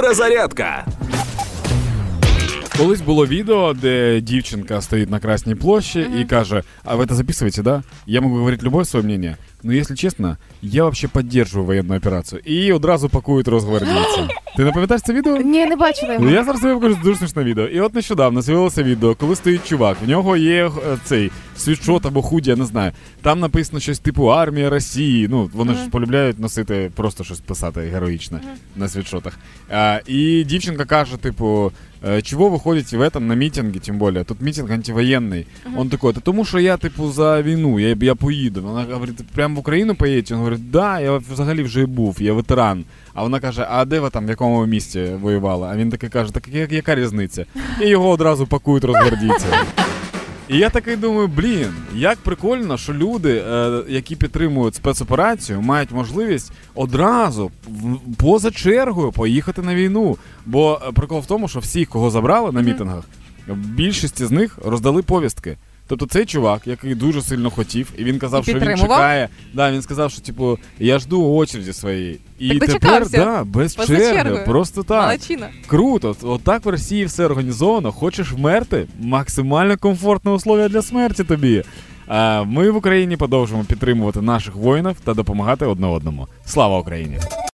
Перезарядка. Колись було відео, де дівчинка стоїть на Красній площі і каже: А ви це записуєте, да? Я можу говорити любое своє мнение. Ну, якщо чесно, я вообще поддерживаю воєнну операцію. І одразу пакують розгвардійці. Ти не пам'ятаєш це відео? Ні, не бачила його. Ну, я зараз тобі покажу дуже смішне відео. І от нещодавно з'явилося відео, коли стоїть чувак. В нього є е, цей світшот або худі, я не знаю. Там написано щось типу армія Росії. Ну, вони ж полюбляють носити просто щось писати героїчне на світшотах. А, і дівчинка каже, типу. «Е, Чего вы ходите в этом на митинге, тем более? Тут митинг антивоєнний. Он такой, та тому що я, типу, за війну, я, я поїду. Вона говорить, ти прямо в Україну поїдете? Він говорить, да, я взагалі вже був, я ветеран. А вона каже: А де ви там, в якому ви місті воювали? А він такий каже, так я- яка різниця? І його одразу пакують розгвардійці. І я такий думаю, блін, як прикольно, що люди, е, які підтримують спецоперацію, мають можливість одразу поза чергою поїхати на війну. Бо е, прикол в тому, що всіх, кого забрали на мітингах, більшість з них роздали повістки. Тобто цей чувак, який дуже сильно хотів, і він казав, І що він чекає. Да, він сказав, що типу, я жду очереді своєї. І Так тепер да, без Поза черги, чергою. просто так. Молодчина. Круто, от в Росії все організовано. Хочеш вмерти? Максимально комфортне условия для смерті тобі. А ми в Україні продовжуємо підтримувати наших воїнів та допомагати одне одному. Слава Україні!